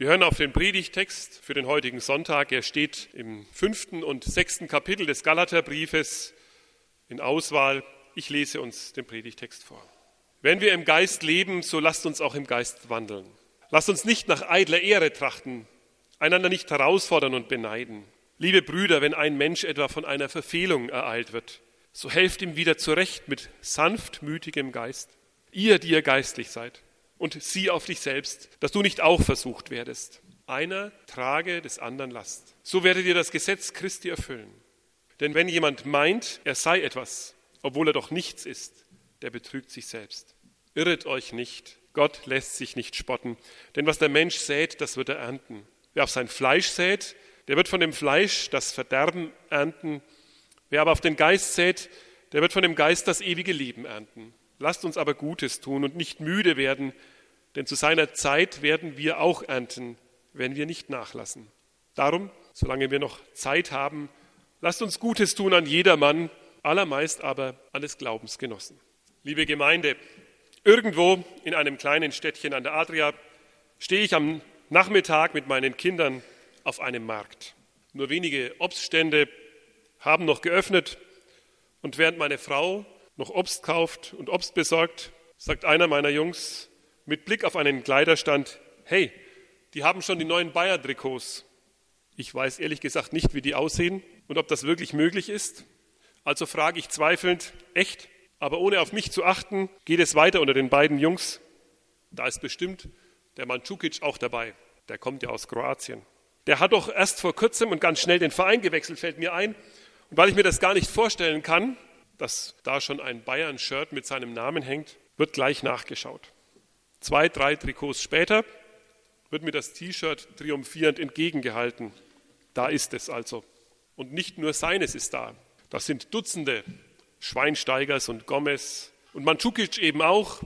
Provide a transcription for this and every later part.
Wir hören auf den Predigtext für den heutigen Sonntag. Er steht im fünften und sechsten Kapitel des Galaterbriefes in Auswahl. Ich lese uns den Predigtext vor. Wenn wir im Geist leben, so lasst uns auch im Geist wandeln. Lasst uns nicht nach eitler Ehre trachten, einander nicht herausfordern und beneiden. Liebe Brüder, wenn ein Mensch etwa von einer Verfehlung ereilt wird, so helft ihm wieder zurecht mit sanftmütigem Geist. Ihr, die ihr geistlich seid und sieh auf dich selbst, dass du nicht auch versucht werdest. Einer trage des anderen Last. So werdet ihr das Gesetz Christi erfüllen. Denn wenn jemand meint, er sei etwas, obwohl er doch nichts ist, der betrügt sich selbst. Irret euch nicht. Gott lässt sich nicht spotten. Denn was der Mensch sät, das wird er ernten. Wer auf sein Fleisch sät, der wird von dem Fleisch das Verderben ernten. Wer aber auf den Geist sät, der wird von dem Geist das ewige Leben ernten. Lasst uns aber Gutes tun und nicht müde werden, denn zu seiner Zeit werden wir auch ernten, wenn wir nicht nachlassen. Darum, solange wir noch Zeit haben, lasst uns Gutes tun an jedermann, allermeist aber an des Glaubens. Liebe Gemeinde, irgendwo in einem kleinen Städtchen an der Adria stehe ich am Nachmittag mit meinen Kindern auf einem Markt. Nur wenige Obststände haben noch geöffnet und während meine Frau noch Obst kauft und Obst besorgt, sagt einer meiner Jungs, mit Blick auf einen Kleiderstand, hey, die haben schon die neuen Bayer-Trikots. Ich weiß ehrlich gesagt nicht, wie die aussehen und ob das wirklich möglich ist. Also frage ich zweifelnd, echt? Aber ohne auf mich zu achten, geht es weiter unter den beiden Jungs. Da ist bestimmt der Mandzukic auch dabei. Der kommt ja aus Kroatien. Der hat doch erst vor kurzem und ganz schnell den Verein gewechselt, fällt mir ein. Und weil ich mir das gar nicht vorstellen kann, dass da schon ein Bayern-Shirt mit seinem Namen hängt, wird gleich nachgeschaut. Zwei, drei Trikots später wird mir das T-Shirt triumphierend entgegengehalten. Da ist es also. Und nicht nur seines ist da. Das sind Dutzende Schweinsteigers und Gomez und Mandzukic eben auch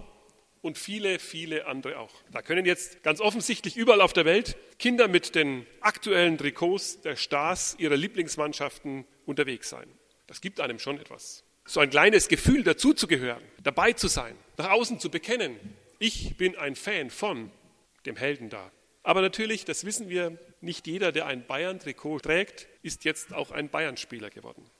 und viele, viele andere auch. Da können jetzt ganz offensichtlich überall auf der Welt Kinder mit den aktuellen Trikots der Stars ihrer Lieblingsmannschaften unterwegs sein. Das gibt einem schon etwas. So ein kleines Gefühl dazuzugehören, dabei zu sein, nach außen zu bekennen, ich bin ein Fan von dem Helden da. Aber natürlich, das wissen wir, nicht jeder, der ein Bayern-Trikot trägt, ist jetzt auch ein Bayern-Spieler geworden.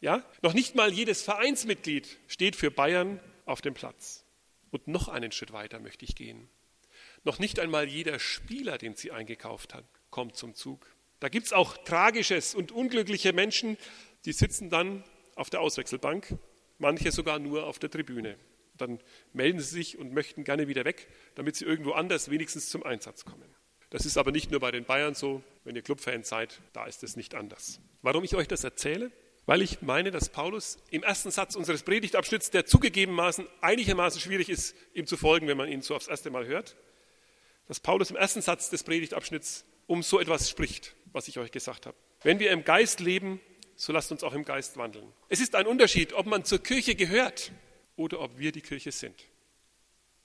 Ja? Noch nicht mal jedes Vereinsmitglied steht für Bayern auf dem Platz. Und noch einen Schritt weiter möchte ich gehen. Noch nicht einmal jeder Spieler, den sie eingekauft hat, kommt zum Zug. Da gibt es auch tragisches und unglückliche Menschen, die sitzen dann auf der Auswechselbank, manche sogar nur auf der Tribüne. Dann melden sie sich und möchten gerne wieder weg, damit sie irgendwo anders wenigstens zum Einsatz kommen. Das ist aber nicht nur bei den Bayern so. Wenn ihr Clubfans seid, da ist es nicht anders. Warum ich euch das erzähle? Weil ich meine, dass Paulus im ersten Satz unseres Predigtabschnitts, der zugegebenermaßen einigermaßen schwierig ist, ihm zu folgen, wenn man ihn so aufs erste Mal hört, dass Paulus im ersten Satz des Predigtabschnitts um so etwas spricht, was ich euch gesagt habe. Wenn wir im Geist leben, so lasst uns auch im Geist wandeln. Es ist ein Unterschied, ob man zur Kirche gehört oder ob wir die Kirche sind.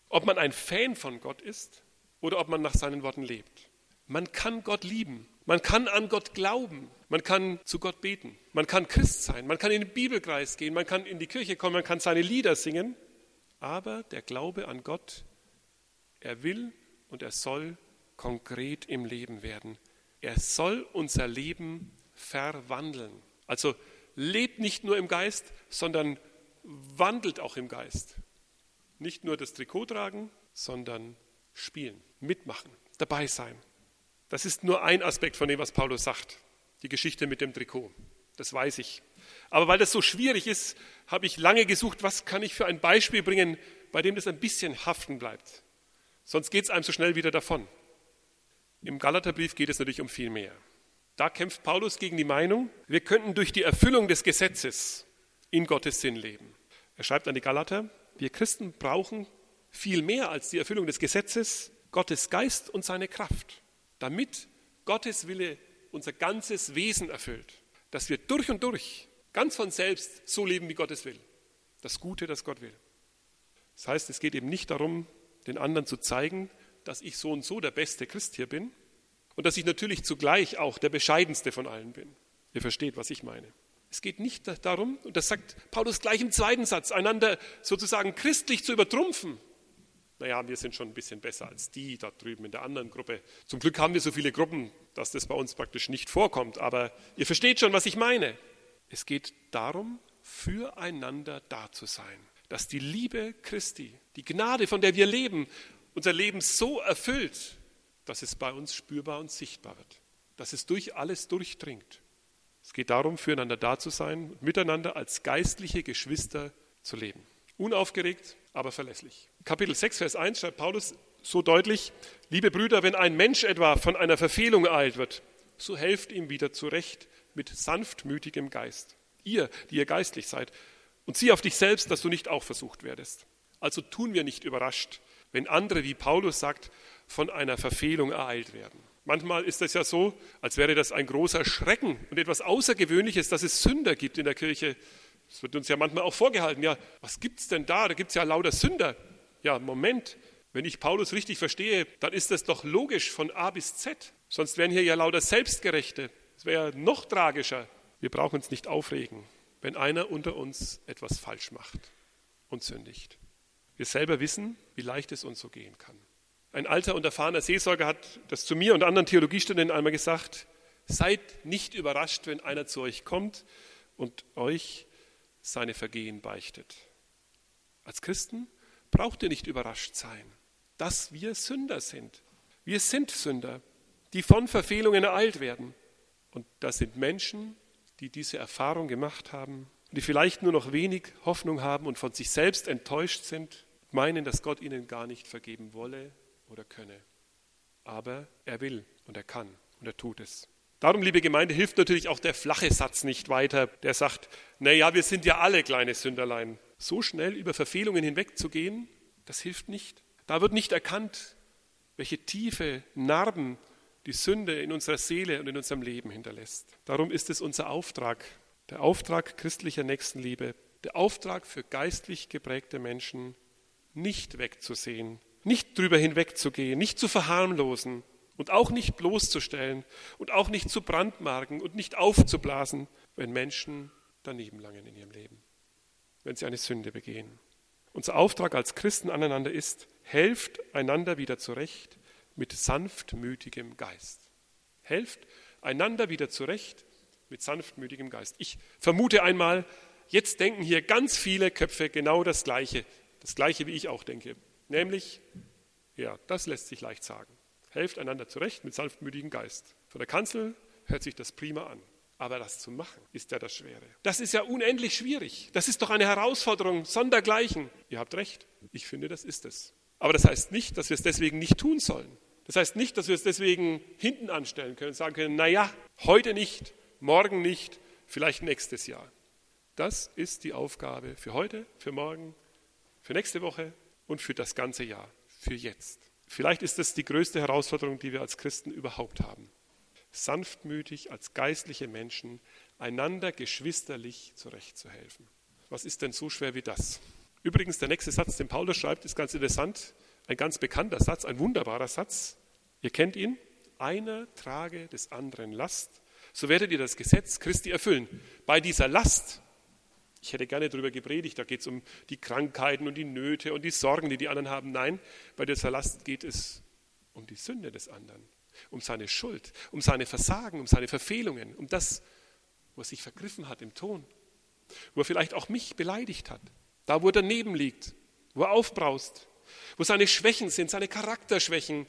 Ob man ein Fan von Gott ist oder ob man nach seinen Worten lebt. Man kann Gott lieben, man kann an Gott glauben, man kann zu Gott beten, man kann Christ sein, man kann in den Bibelkreis gehen, man kann in die Kirche kommen, man kann seine Lieder singen. Aber der Glaube an Gott, er will und er soll konkret im Leben werden. Er soll unser Leben verwandeln. Also lebt nicht nur im Geist, sondern wandelt auch im Geist. Nicht nur das Trikot tragen, sondern spielen, mitmachen, dabei sein. Das ist nur ein Aspekt von dem, was Paulus sagt. Die Geschichte mit dem Trikot. Das weiß ich. Aber weil das so schwierig ist, habe ich lange gesucht, was kann ich für ein Beispiel bringen, bei dem das ein bisschen haften bleibt. Sonst geht es einem so schnell wieder davon. Im Galaterbrief geht es natürlich um viel mehr. Da kämpft Paulus gegen die Meinung, wir könnten durch die Erfüllung des Gesetzes in Gottes Sinn leben. Er schreibt an die Galater, wir Christen brauchen viel mehr als die Erfüllung des Gesetzes Gottes Geist und seine Kraft, damit Gottes Wille unser ganzes Wesen erfüllt, dass wir durch und durch ganz von selbst so leben, wie Gottes will. Das Gute, das Gott will. Das heißt, es geht eben nicht darum, den anderen zu zeigen, dass ich so und so der beste Christ hier bin und dass ich natürlich zugleich auch der bescheidenste von allen bin. Ihr versteht, was ich meine. Es geht nicht darum, und das sagt Paulus gleich im zweiten Satz, einander sozusagen christlich zu übertrumpfen, naja, wir sind schon ein bisschen besser als die da drüben in der anderen Gruppe. Zum Glück haben wir so viele Gruppen, dass das bei uns praktisch nicht vorkommt. Aber ihr versteht schon, was ich meine. Es geht darum, füreinander da zu sein. Dass die Liebe Christi, die Gnade, von der wir leben, unser Leben so erfüllt, dass es bei uns spürbar und sichtbar wird. Dass es durch alles durchdringt. Es geht darum, füreinander da zu sein und miteinander als geistliche Geschwister zu leben. Unaufgeregt, aber verlässlich. Kapitel 6, Vers 1 schreibt Paulus so deutlich, liebe Brüder, wenn ein Mensch etwa von einer Verfehlung ereilt wird, so helft ihm wieder zurecht mit sanftmütigem Geist. Ihr, die ihr geistlich seid, und sieh auf dich selbst, dass du nicht auch versucht werdest. Also tun wir nicht überrascht, wenn andere, wie Paulus sagt, von einer Verfehlung ereilt werden. Manchmal ist es ja so, als wäre das ein großer Schrecken und etwas Außergewöhnliches, dass es Sünder gibt in der Kirche. Es wird uns ja manchmal auch vorgehalten, ja, was gibt es denn da? Da gibt es ja lauter Sünder. Ja, Moment, wenn ich Paulus richtig verstehe, dann ist das doch logisch von A bis Z. Sonst wären hier ja lauter Selbstgerechte. Es wäre noch tragischer. Wir brauchen uns nicht aufregen, wenn einer unter uns etwas falsch macht und sündigt. Wir selber wissen, wie leicht es uns so gehen kann. Ein alter und erfahrener Seelsorger hat das zu mir und anderen Theologiestudenten einmal gesagt, seid nicht überrascht, wenn einer zu euch kommt und euch seine Vergehen beichtet. Als Christen braucht ihr nicht überrascht sein, dass wir Sünder sind. Wir sind Sünder, die von Verfehlungen ereilt werden. Und das sind Menschen, die diese Erfahrung gemacht haben, die vielleicht nur noch wenig Hoffnung haben und von sich selbst enttäuscht sind, meinen, dass Gott ihnen gar nicht vergeben wolle oder könne. Aber er will und er kann und er tut es. Darum, liebe Gemeinde, hilft natürlich auch der flache Satz nicht weiter, der sagt, na ja, wir sind ja alle kleine Sünderlein. So schnell über Verfehlungen hinwegzugehen, das hilft nicht. Da wird nicht erkannt, welche tiefe Narben die Sünde in unserer Seele und in unserem Leben hinterlässt. Darum ist es unser Auftrag, der Auftrag christlicher Nächstenliebe, der Auftrag für geistlich geprägte Menschen, nicht wegzusehen, nicht drüber hinwegzugehen, nicht zu verharmlosen und auch nicht bloßzustellen und auch nicht zu brandmarken und nicht aufzublasen, wenn Menschen daneben langen in ihrem Leben, wenn sie eine Sünde begehen. Unser Auftrag als Christen aneinander ist, helft einander wieder zurecht mit sanftmütigem Geist. Helft einander wieder zurecht mit sanftmütigem Geist. Ich vermute einmal, jetzt denken hier ganz viele Köpfe genau das Gleiche, das Gleiche wie ich auch denke. Nämlich, ja, das lässt sich leicht sagen. Helft einander zurecht mit sanftmütigem Geist. Von der Kanzel hört sich das prima an. Aber das zu machen, ist ja das Schwere. Das ist ja unendlich schwierig. Das ist doch eine Herausforderung sondergleichen. Ihr habt recht. Ich finde, das ist es. Aber das heißt nicht, dass wir es deswegen nicht tun sollen. Das heißt nicht, dass wir es deswegen hinten anstellen können und sagen können, naja, heute nicht, morgen nicht, vielleicht nächstes Jahr. Das ist die Aufgabe für heute, für morgen, für nächste Woche, und für das ganze Jahr, für jetzt. Vielleicht ist das die größte Herausforderung, die wir als Christen überhaupt haben. Sanftmütig als geistliche Menschen einander geschwisterlich zurechtzuhelfen. Was ist denn so schwer wie das? Übrigens, der nächste Satz, den Paulus schreibt, ist ganz interessant. Ein ganz bekannter Satz, ein wunderbarer Satz. Ihr kennt ihn. Einer trage des anderen Last, so werdet ihr das Gesetz Christi erfüllen. Bei dieser Last ich hätte gerne darüber gepredigt, da geht es um die Krankheiten und die Nöte und die Sorgen, die die anderen haben. Nein, bei dieser Last geht es um die Sünde des anderen, um seine Schuld, um seine Versagen, um seine Verfehlungen, um das, wo er sich vergriffen hat im Ton, wo er vielleicht auch mich beleidigt hat, da wo er daneben liegt, wo er aufbraust, wo seine Schwächen sind, seine Charakterschwächen.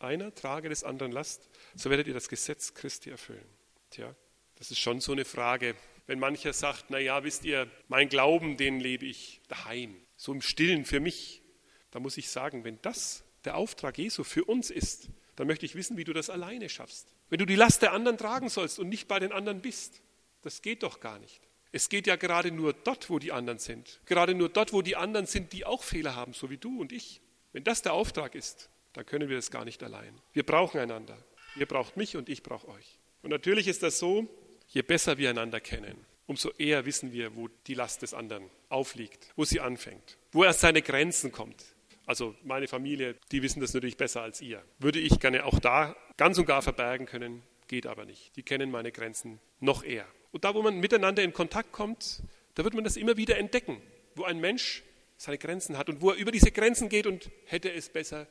Einer trage des anderen Last, so werdet ihr das Gesetz Christi erfüllen. Tja, das ist schon so eine Frage, wenn mancher sagt, na ja, wisst ihr, mein Glauben, den lebe ich daheim, so im Stillen für mich. Da muss ich sagen, wenn das der Auftrag Jesu für uns ist, dann möchte ich wissen, wie du das alleine schaffst. Wenn du die Last der anderen tragen sollst und nicht bei den anderen bist, das geht doch gar nicht. Es geht ja gerade nur dort, wo die anderen sind. Gerade nur dort, wo die anderen sind, die auch Fehler haben, so wie du und ich. Wenn das der Auftrag ist, dann können wir das gar nicht allein. Wir brauchen einander. Ihr braucht mich und ich brauche euch. Und natürlich ist das so, Je besser wir einander kennen, umso eher wissen wir, wo die Last des anderen aufliegt, wo sie anfängt, wo erst seine Grenzen kommt. Also meine Familie, die wissen das natürlich besser als ihr. Würde ich gerne auch da ganz und gar verbergen können, geht aber nicht. Die kennen meine Grenzen noch eher. Und da, wo man miteinander in Kontakt kommt, da wird man das immer wieder entdecken, wo ein Mensch seine Grenzen hat und wo er über diese Grenzen geht und hätte es besser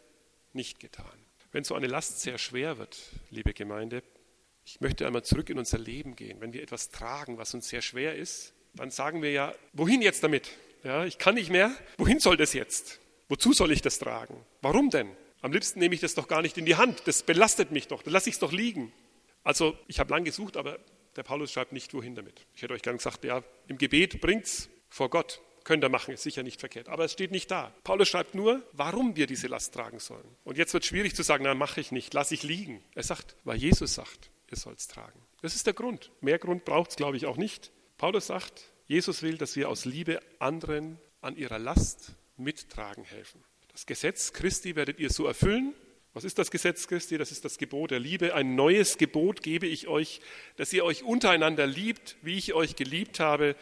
nicht getan. Wenn so eine Last sehr schwer wird, liebe Gemeinde, ich möchte einmal zurück in unser Leben gehen. Wenn wir etwas tragen, was uns sehr schwer ist, dann sagen wir ja, wohin jetzt damit? Ja, ich kann nicht mehr. Wohin soll das jetzt? Wozu soll ich das tragen? Warum denn? Am liebsten nehme ich das doch gar nicht in die Hand. Das belastet mich doch. Dann lasse ich es doch liegen. Also ich habe lange gesucht, aber der Paulus schreibt nicht, wohin damit. Ich hätte euch gern gesagt, ja, im Gebet bringt's vor Gott. Könnt ihr machen, ist sicher nicht verkehrt. Aber es steht nicht da. Paulus schreibt nur, warum wir diese Last tragen sollen. Und jetzt wird es schwierig zu sagen, na, mache ich nicht, lasse ich liegen. Er sagt, weil Jesus sagt, ihr sollt es tragen. Das ist der Grund. Mehr Grund braucht es, glaube ich, auch nicht. Paulus sagt, Jesus will, dass wir aus Liebe anderen an ihrer Last mittragen helfen. Das Gesetz Christi werdet ihr so erfüllen. Was ist das Gesetz Christi? Das ist das Gebot der Liebe. Ein neues Gebot gebe ich euch, dass ihr euch untereinander liebt, wie ich euch geliebt habe,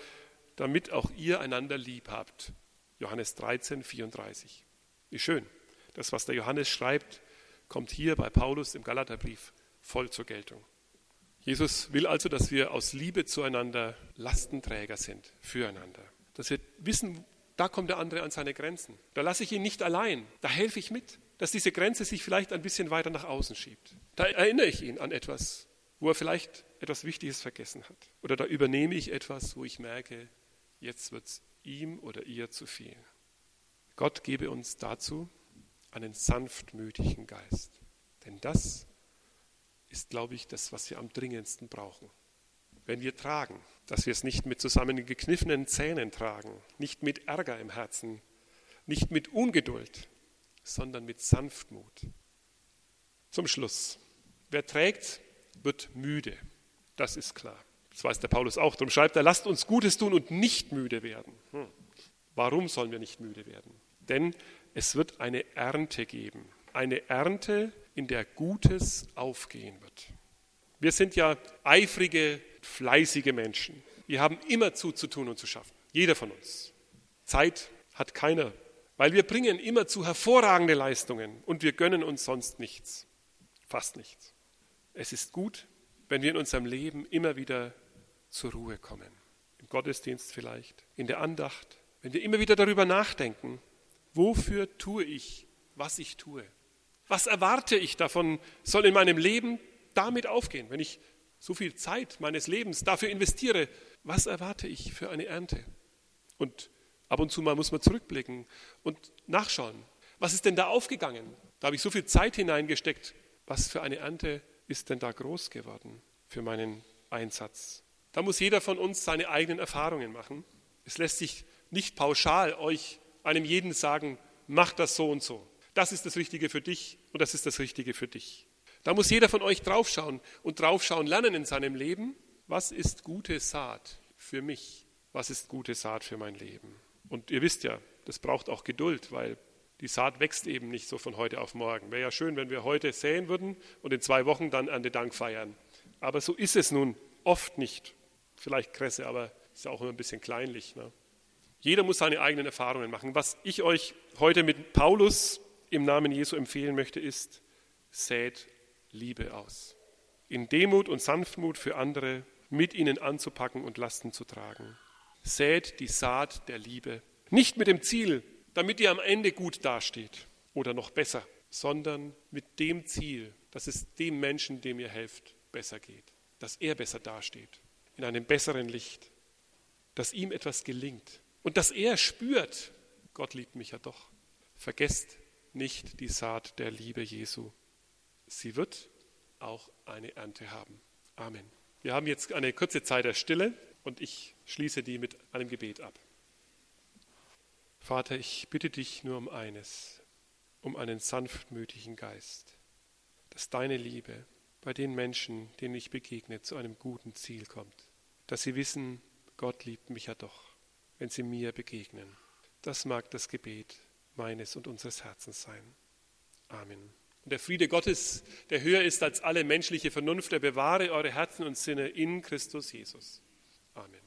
damit auch ihr einander lieb habt. Johannes 13, 34. Wie schön. Das, was der Johannes schreibt, kommt hier bei Paulus im Galaterbrief voll zur Geltung. Jesus will also, dass wir aus Liebe zueinander Lastenträger sind, füreinander. Dass wir wissen, da kommt der andere an seine Grenzen. Da lasse ich ihn nicht allein, da helfe ich mit, dass diese Grenze sich vielleicht ein bisschen weiter nach außen schiebt. Da erinnere ich ihn an etwas, wo er vielleicht etwas Wichtiges vergessen hat. Oder da übernehme ich etwas, wo ich merke, jetzt wird es ihm oder ihr zu viel. Gott gebe uns dazu einen sanftmütigen Geist. Denn das ist, glaube ich, das, was wir am dringendsten brauchen. Wenn wir tragen, dass wir es nicht mit zusammengekniffenen Zähnen tragen, nicht mit Ärger im Herzen, nicht mit Ungeduld, sondern mit Sanftmut. Zum Schluss. Wer trägt, wird müde. Das ist klar. Das weiß der Paulus auch. Darum schreibt er, lasst uns Gutes tun und nicht müde werden. Hm. Warum sollen wir nicht müde werden? Denn es wird eine Ernte geben. Eine Ernte, in der Gutes aufgehen wird. Wir sind ja eifrige, fleißige Menschen. Wir haben immer zu, tun und zu schaffen. Jeder von uns. Zeit hat keiner, weil wir bringen immer zu hervorragende Leistungen und wir gönnen uns sonst nichts. Fast nichts. Es ist gut, wenn wir in unserem Leben immer wieder zur Ruhe kommen. Im Gottesdienst vielleicht, in der Andacht, wenn wir immer wieder darüber nachdenken, wofür tue ich, was ich tue. Was erwarte ich davon, soll in meinem Leben damit aufgehen, wenn ich so viel Zeit meines Lebens dafür investiere? Was erwarte ich für eine Ernte? Und ab und zu mal muss man zurückblicken und nachschauen. Was ist denn da aufgegangen? Da habe ich so viel Zeit hineingesteckt. Was für eine Ernte ist denn da groß geworden für meinen Einsatz? Da muss jeder von uns seine eigenen Erfahrungen machen. Es lässt sich nicht pauschal euch einem jeden sagen, mach das so und so. Das ist das Richtige für dich und das ist das Richtige für dich. Da muss jeder von euch draufschauen und draufschauen lernen in seinem Leben. Was ist gute Saat für mich? Was ist gute Saat für mein Leben? Und ihr wisst ja, das braucht auch Geduld, weil die Saat wächst eben nicht so von heute auf morgen. Wäre ja schön, wenn wir heute säen würden und in zwei Wochen dann an den Dank feiern. Aber so ist es nun oft nicht. Vielleicht Kresse, aber ist ja auch immer ein bisschen kleinlich. Ne? Jeder muss seine eigenen Erfahrungen machen. Was ich euch heute mit Paulus im Namen Jesu empfehlen möchte, ist, sät Liebe aus. In Demut und Sanftmut für andere, mit ihnen anzupacken und Lasten zu tragen. Sät die Saat der Liebe. Nicht mit dem Ziel, damit ihr am Ende gut dasteht oder noch besser, sondern mit dem Ziel, dass es dem Menschen, dem ihr helft, besser geht. Dass er besser dasteht, in einem besseren Licht. Dass ihm etwas gelingt. Und dass er spürt, Gott liebt mich ja doch. Vergesst nicht die Saat der Liebe Jesu. Sie wird auch eine Ernte haben. Amen. Wir haben jetzt eine kurze Zeit der Stille und ich schließe die mit einem Gebet ab. Vater, ich bitte dich nur um eines, um einen sanftmütigen Geist, dass deine Liebe bei den Menschen, denen ich begegne, zu einem guten Ziel kommt, dass sie wissen, Gott liebt mich ja doch, wenn sie mir begegnen. Das mag das Gebet meines und unseres Herzens sein. Amen. Und der Friede Gottes, der höher ist als alle menschliche Vernunft, der bewahre eure Herzen und Sinne in Christus Jesus. Amen.